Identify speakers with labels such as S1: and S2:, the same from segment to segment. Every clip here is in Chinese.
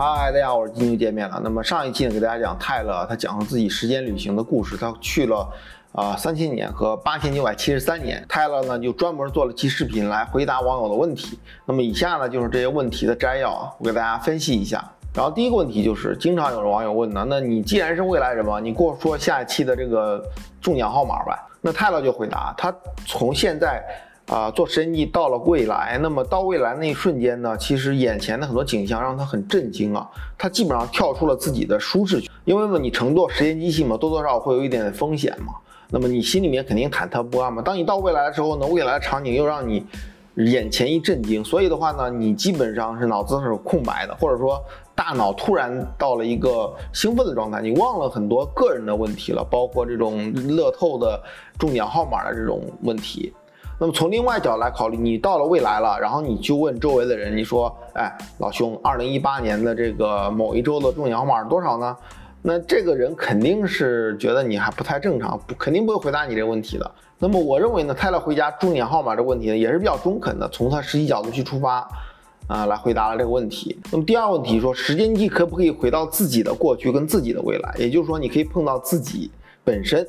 S1: 嗨，大家好，我是金牛，见面了。那么上一期呢，给大家讲泰勒，他讲了自己时间旅行的故事。他去了啊三千年和八千九百七十三年。泰勒呢就专门做了期视频来回答网友的问题。那么以下呢就是这些问题的摘要啊，我给大家分析一下。然后第一个问题就是，经常有网友问呢，那你既然是未来人嘛，你给我说下一期的这个中奖号码吧。那泰勒就回答，他从现在。啊，做时间机到了未来，那么到未来那一瞬间呢，其实眼前的很多景象让他很震惊啊，他基本上跳出了自己的舒适区，因为嘛，你乘坐时间机器嘛，多多少少会有一点风险嘛，那么你心里面肯定忐忑不安嘛。当你到未来的时候呢，未来的场景又让你眼前一震惊，所以的话呢，你基本上是脑子是空白的，或者说大脑突然到了一个兴奋的状态，你忘了很多个人的问题了，包括这种乐透的中奖号码的这种问题。那么从另外角度来考虑，你到了未来了，然后你就问周围的人，你说，哎，老兄，二零一八年的这个某一周的中奖号码是多少呢？那这个人肯定是觉得你还不太正常，不肯定不会回答你这个问题的。那么我认为呢，泰勒回家中奖号码这个问题呢，也是比较中肯的，从他实际角度去出发，啊，来回答了这个问题。那么第二个问题说，时间机可不可以回到自己的过去跟自己的未来？也就是说，你可以碰到自己本身。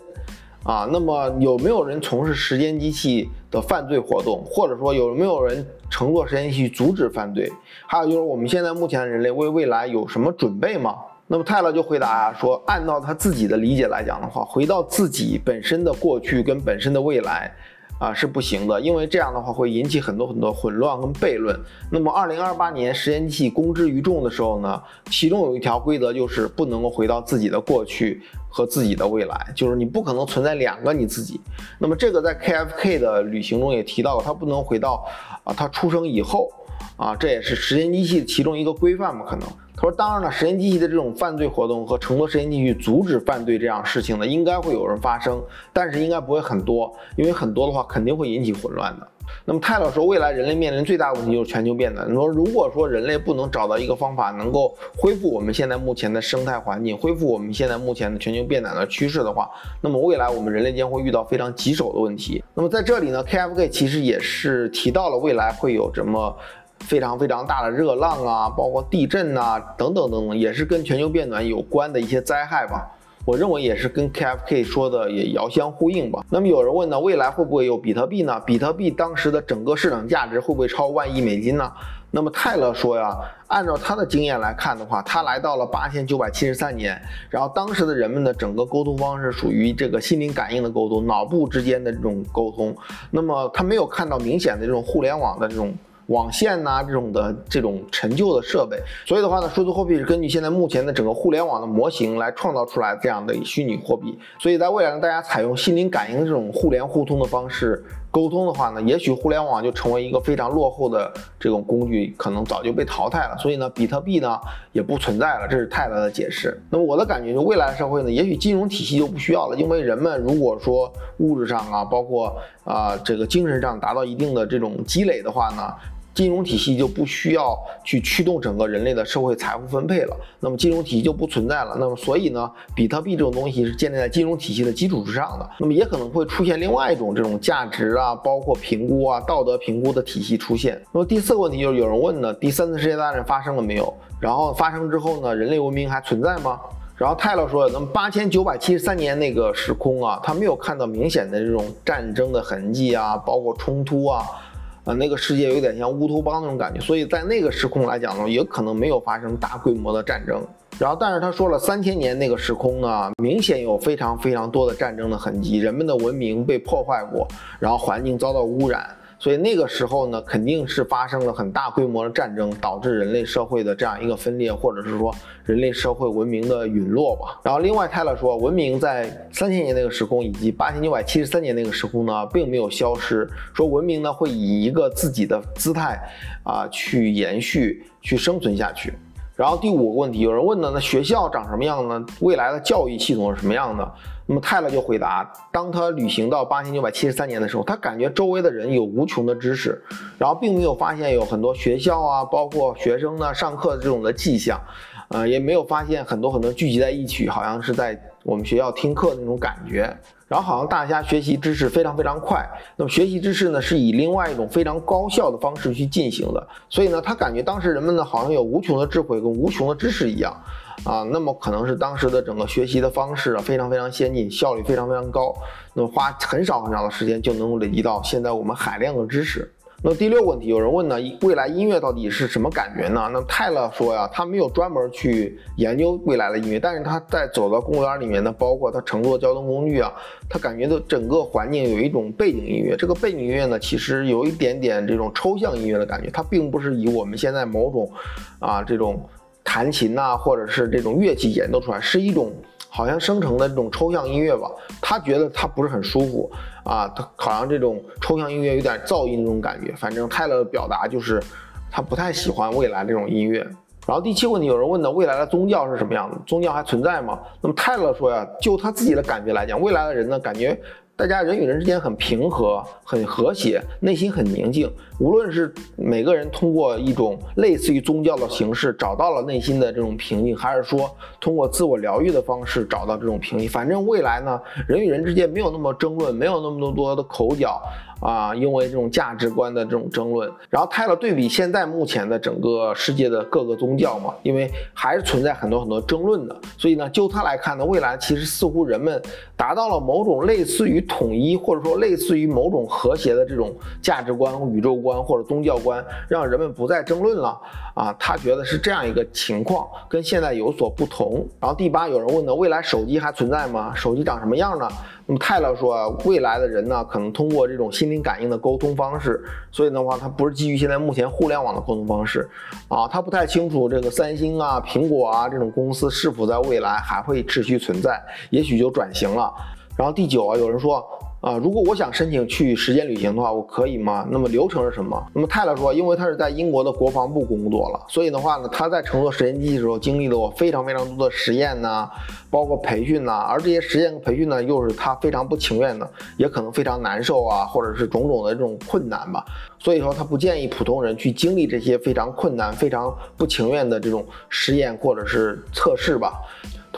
S1: 啊，那么有没有人从事时间机器的犯罪活动，或者说有没有人乘坐时间机器阻止犯罪？还有就是我们现在目前人类为未来有什么准备吗？那么泰勒就回答啊，说按照他自己的理解来讲的话，回到自己本身的过去跟本身的未来。啊，是不行的，因为这样的话会引起很多很多混乱跟悖论。那么，二零二八年实验机器公之于众的时候呢，其中有一条规则就是不能够回到自己的过去和自己的未来，就是你不可能存在两个你自己。那么，这个在 KFK 的旅行中也提到了，他不能回到啊他出生以后啊，这也是时间机器其中一个规范嘛，可能。他说：“当然了，时间机器的这种犯罪活动和乘坐时间机器阻止犯罪这样事情呢，应该会有人发生，但是应该不会很多，因为很多的话肯定会引起混乱的。那么泰勒说，未来人类面临最大的问题就是全球变暖。你说如果说人类不能找到一个方法能够恢复我们现在目前的生态环境，恢复我们现在目前的全球变暖的趋势的话，那么未来我们人类将会遇到非常棘手的问题。那么在这里呢，KFK 其实也是提到了未来会有什么。”非常非常大的热浪啊，包括地震啊，等等等等，也是跟全球变暖有关的一些灾害吧。我认为也是跟 KFK 说的也遥相呼应吧。那么有人问呢，未来会不会有比特币呢？比特币当时的整个市场价值会不会超万亿美金呢？那么泰勒说呀，按照他的经验来看的话，他来到了八千九百七十三年，然后当时的人们的整个沟通方式属于这个心灵感应的沟通，脑部之间的这种沟通。那么他没有看到明显的这种互联网的这种。网线呐，这种的这种陈旧的设备，所以的话呢，数字货币是根据现在目前的整个互联网的模型来创造出来这样的虚拟货币。所以在未来呢，大家采用心灵感应这种互联互通的方式沟通的话呢，也许互联网就成为一个非常落后的这种工具，可能早就被淘汰了。所以呢，比特币呢也不存在了，这是泰勒的解释。那么我的感觉就未来社会呢，也许金融体系就不需要了，因为人们如果说物质上啊，包括啊这个精神上达到一定的这种积累的话呢。金融体系就不需要去驱动整个人类的社会财富分配了，那么金融体系就不存在了。那么所以呢，比特币这种东西是建立在金融体系的基础之上的。那么也可能会出现另外一种这种价值啊，包括评估啊、道德评估的体系出现。那么第四个问题就是有人问呢，第三次世界大战发生了没有？然后发生之后呢，人类文明还存在吗？然后泰勒说，那么八千九百七十三年那个时空啊，他没有看到明显的这种战争的痕迹啊，包括冲突啊。啊，那个世界有点像乌托邦那种感觉，所以在那个时空来讲呢，也可能没有发生大规模的战争。然后，但是他说了，三千年那个时空呢，明显有非常非常多的战争的痕迹，人们的文明被破坏过，然后环境遭到污染。所以那个时候呢，肯定是发生了很大规模的战争，导致人类社会的这样一个分裂，或者是说人类社会文明的陨落吧。然后另外泰勒说，文明在三千年那个时空以及八千九百七十三年那个时空呢，并没有消失，说文明呢会以一个自己的姿态啊去延续、去生存下去。然后第五个问题，有人问呢，那学校长什么样呢？未来的教育系统是什么样的？那么泰勒就回答，当他旅行到八千九百七十三年的时候，他感觉周围的人有无穷的知识，然后并没有发现有很多学校啊，包括学生呢上课这种的迹象，呃，也没有发现很多很多聚集在一起，好像是在我们学校听课那种感觉。然后好像大家学习知识非常非常快，那么学习知识呢是以另外一种非常高效的方式去进行的，所以呢，他感觉当时人们呢好像有无穷的智慧跟无穷的知识一样，啊，那么可能是当时的整个学习的方式啊非常非常先进，效率非常非常高，那么花很少很少的时间就能够累积到现在我们海量的知识。那第六个问题，有人问呢，未来音乐到底是什么感觉呢？那泰勒说呀，他没有专门去研究未来的音乐，但是他在走到公园里面呢，包括他乘坐交通工具啊，他感觉到整个环境有一种背景音乐。这个背景音乐呢，其实有一点点这种抽象音乐的感觉，它并不是以我们现在某种啊这种弹琴呐，或者是这种乐器演奏出来，是一种。好像生成的这种抽象音乐吧，他觉得他不是很舒服啊，他好像这种抽象音乐有点噪音那种感觉。反正泰勒的表达就是他不太喜欢未来这种音乐。然后第七个问题，有人问呢，未来的宗教是什么样的？宗教还存在吗？那么泰勒说呀，就他自己的感觉来讲，未来的人呢，感觉。大家人与人之间很平和、很和谐，内心很宁静。无论是每个人通过一种类似于宗教的形式找到了内心的这种平静，还是说通过自我疗愈的方式找到这种平静，反正未来呢，人与人之间没有那么争论，没有那么多的口角。啊，因为这种价值观的这种争论，然后泰勒对比现在目前的整个世界的各个宗教嘛，因为还是存在很多很多争论的，所以呢，就他来看呢，未来其实似乎人们达到了某种类似于统一，或者说类似于某种和谐的这种价值观、宇宙观或者宗教观，让人们不再争论了。啊，他觉得是这样一个情况，跟现在有所不同。然后第八，有人问呢，未来手机还存在吗？手机长什么样呢？那么泰勒说，未来的人呢，可能通过这种新心灵感应的沟通方式，所以的话，它不是基于现在目前互联网的沟通方式。啊，他不太清楚这个三星啊、苹果啊这种公司是否在未来还会持续存在，也许就转型了。然后第九啊，有人说。啊，如果我想申请去时间旅行的话，我可以吗？那么流程是什么？那么泰勒说，因为他是在英国的国防部工作了，所以的话呢，他在乘坐时间机器的时候经历了我非常非常多的实验呐，包括培训呐，而这些实验和培训呢，又是他非常不情愿的，也可能非常难受啊，或者是种种的这种困难吧。所以说，他不建议普通人去经历这些非常困难、非常不情愿的这种实验或者是测试吧。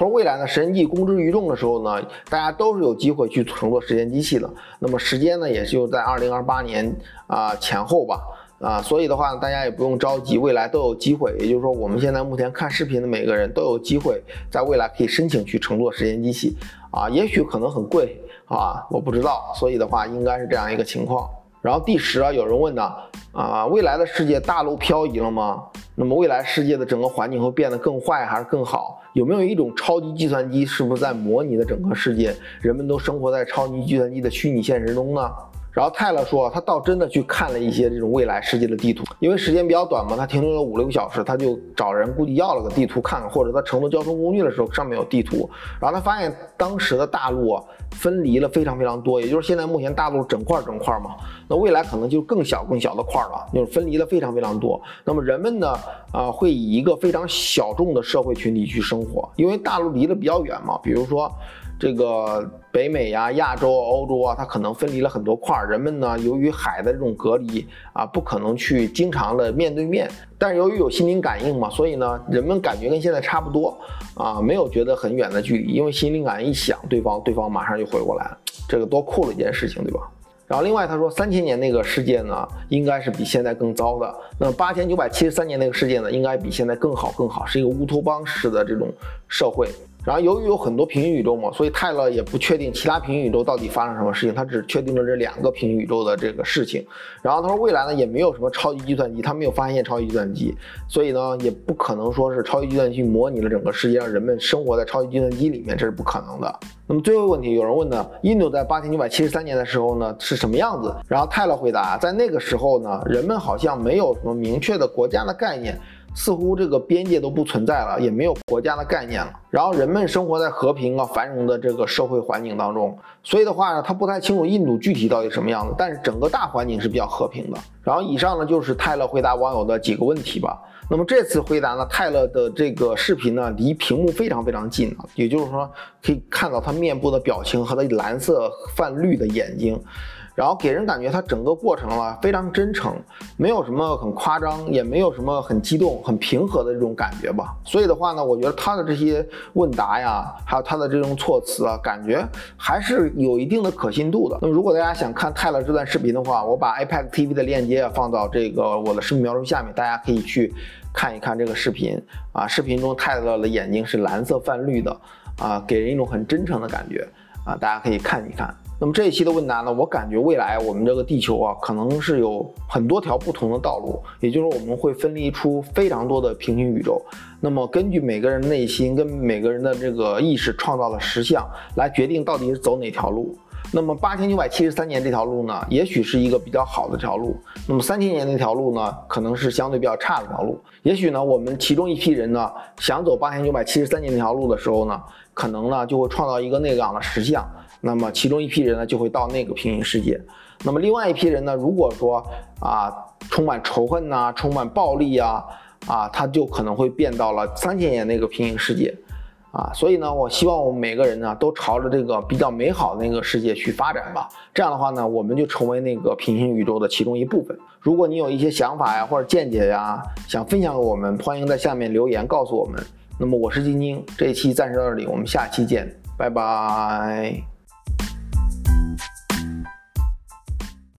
S1: 他说：“未来呢，时间机公之于众的时候呢，大家都是有机会去乘坐时间机器的。那么时间呢，也就在二零二八年啊前后吧。啊，所以的话呢，大家也不用着急，未来都有机会。也就是说，我们现在目前看视频的每个人都有机会，在未来可以申请去乘坐时间机器。啊，也许可能很贵啊，我不知道。所以的话，应该是这样一个情况。然后第十啊，有人问呢，啊，未来的世界大陆漂移了吗？那么未来世界的整个环境会变得更坏还是更好？”有没有一种超级计算机，是不是在模拟的整个世界？人们都生活在超级计算机的虚拟现实中呢？然后泰勒说，他倒真的去看了一些这种未来世界的地图，因为时间比较短嘛，他停留了五六个小时，他就找人估计要了个地图看看，或者他乘坐交通工具的时候上面有地图，然后他发现当时的大陆分离了非常非常多，也就是现在目前大陆整块整块嘛，那未来可能就更小更小的块了，就是分离了非常非常多。那么人们呢啊会以一个非常小众的社会群体去生活，因为大陆离得比较远嘛，比如说。这个北美呀、亚洲、啊欧洲啊，它可能分离了很多块儿。人们呢，由于海的这种隔离啊，不可能去经常的面对面。但是由于有心灵感应嘛，所以呢，人们感觉跟现在差不多啊，没有觉得很远的距离。因为心灵感应一响，对方对方马上就回过来，这个多酷的一件事情，对吧？然后另外他说，三千年那个世界呢，应该是比现在更糟的。那八千九百七十三年那个世界呢，应该比现在更好更好，是一个乌托邦式的这种社会。然后由于有很多平行宇宙嘛，所以泰勒也不确定其他平行宇宙到底发生什么事情，他只确定了这两个平行宇宙的这个事情。然后他说未来呢也没有什么超级计算机，他没有发现超级计算机，所以呢也不可能说是超级计算机模拟了整个世界，让人们生活在超级计算机里面，这是不可能的。那么最后一个问题，有人问呢，印度在八千九百七十三年的时候呢是什么样子？然后泰勒回答，在那个时候呢，人们好像没有什么明确的国家的概念。似乎这个边界都不存在了，也没有国家的概念了。然后人们生活在和平啊繁荣的这个社会环境当中，所以的话呢，他不太清楚印度具体到底什么样子，但是整个大环境是比较和平的。然后以上呢就是泰勒回答网友的几个问题吧。那么这次回答呢，泰勒的这个视频呢离屏幕非常非常近啊，也就是说可以看到他面部的表情和他蓝色泛绿的眼睛。然后给人感觉他整个过程啊非常真诚，没有什么很夸张，也没有什么很激动、很平和的这种感觉吧。所以的话呢，我觉得他的这些问答呀，还有他的这种措辞啊，感觉还是有一定的可信度的。那么如果大家想看泰勒这段视频的话，我把 iPad TV 的链接放到这个我的视频描述下面，大家可以去看一看这个视频啊。视频中泰勒的眼睛是蓝色泛绿的啊，给人一种很真诚的感觉啊，大家可以看一看。那么这一期的问答呢，我感觉未来我们这个地球啊，可能是有很多条不同的道路，也就是我们会分离出非常多的平行宇宙。那么根据每个人内心跟每个人的这个意识创造的实相来决定到底是走哪条路。那么八千九百七十三年这条路呢，也许是一个比较好的条路。那么三千年那条路呢，可能是相对比较差的条路。也许呢，我们其中一批人呢，想走八千九百七十三年那条路的时候呢，可能呢就会创造一个那样的实相。那么其中一批人呢，就会到那个平行世界。那么另外一批人呢，如果说啊充满仇恨呐，充满暴力呀，啊，他就可能会变到了三千年那个平行世界。啊，所以呢，我希望我们每个人呢，都朝着这个比较美好的那个世界去发展吧。这样的话呢，我们就成为那个平行宇宙的其中一部分。如果你有一些想法呀，或者见解呀，想分享给我们，欢迎在下面留言告诉我们。那么我是晶晶，这一期暂时到这里，我们下期见，拜拜。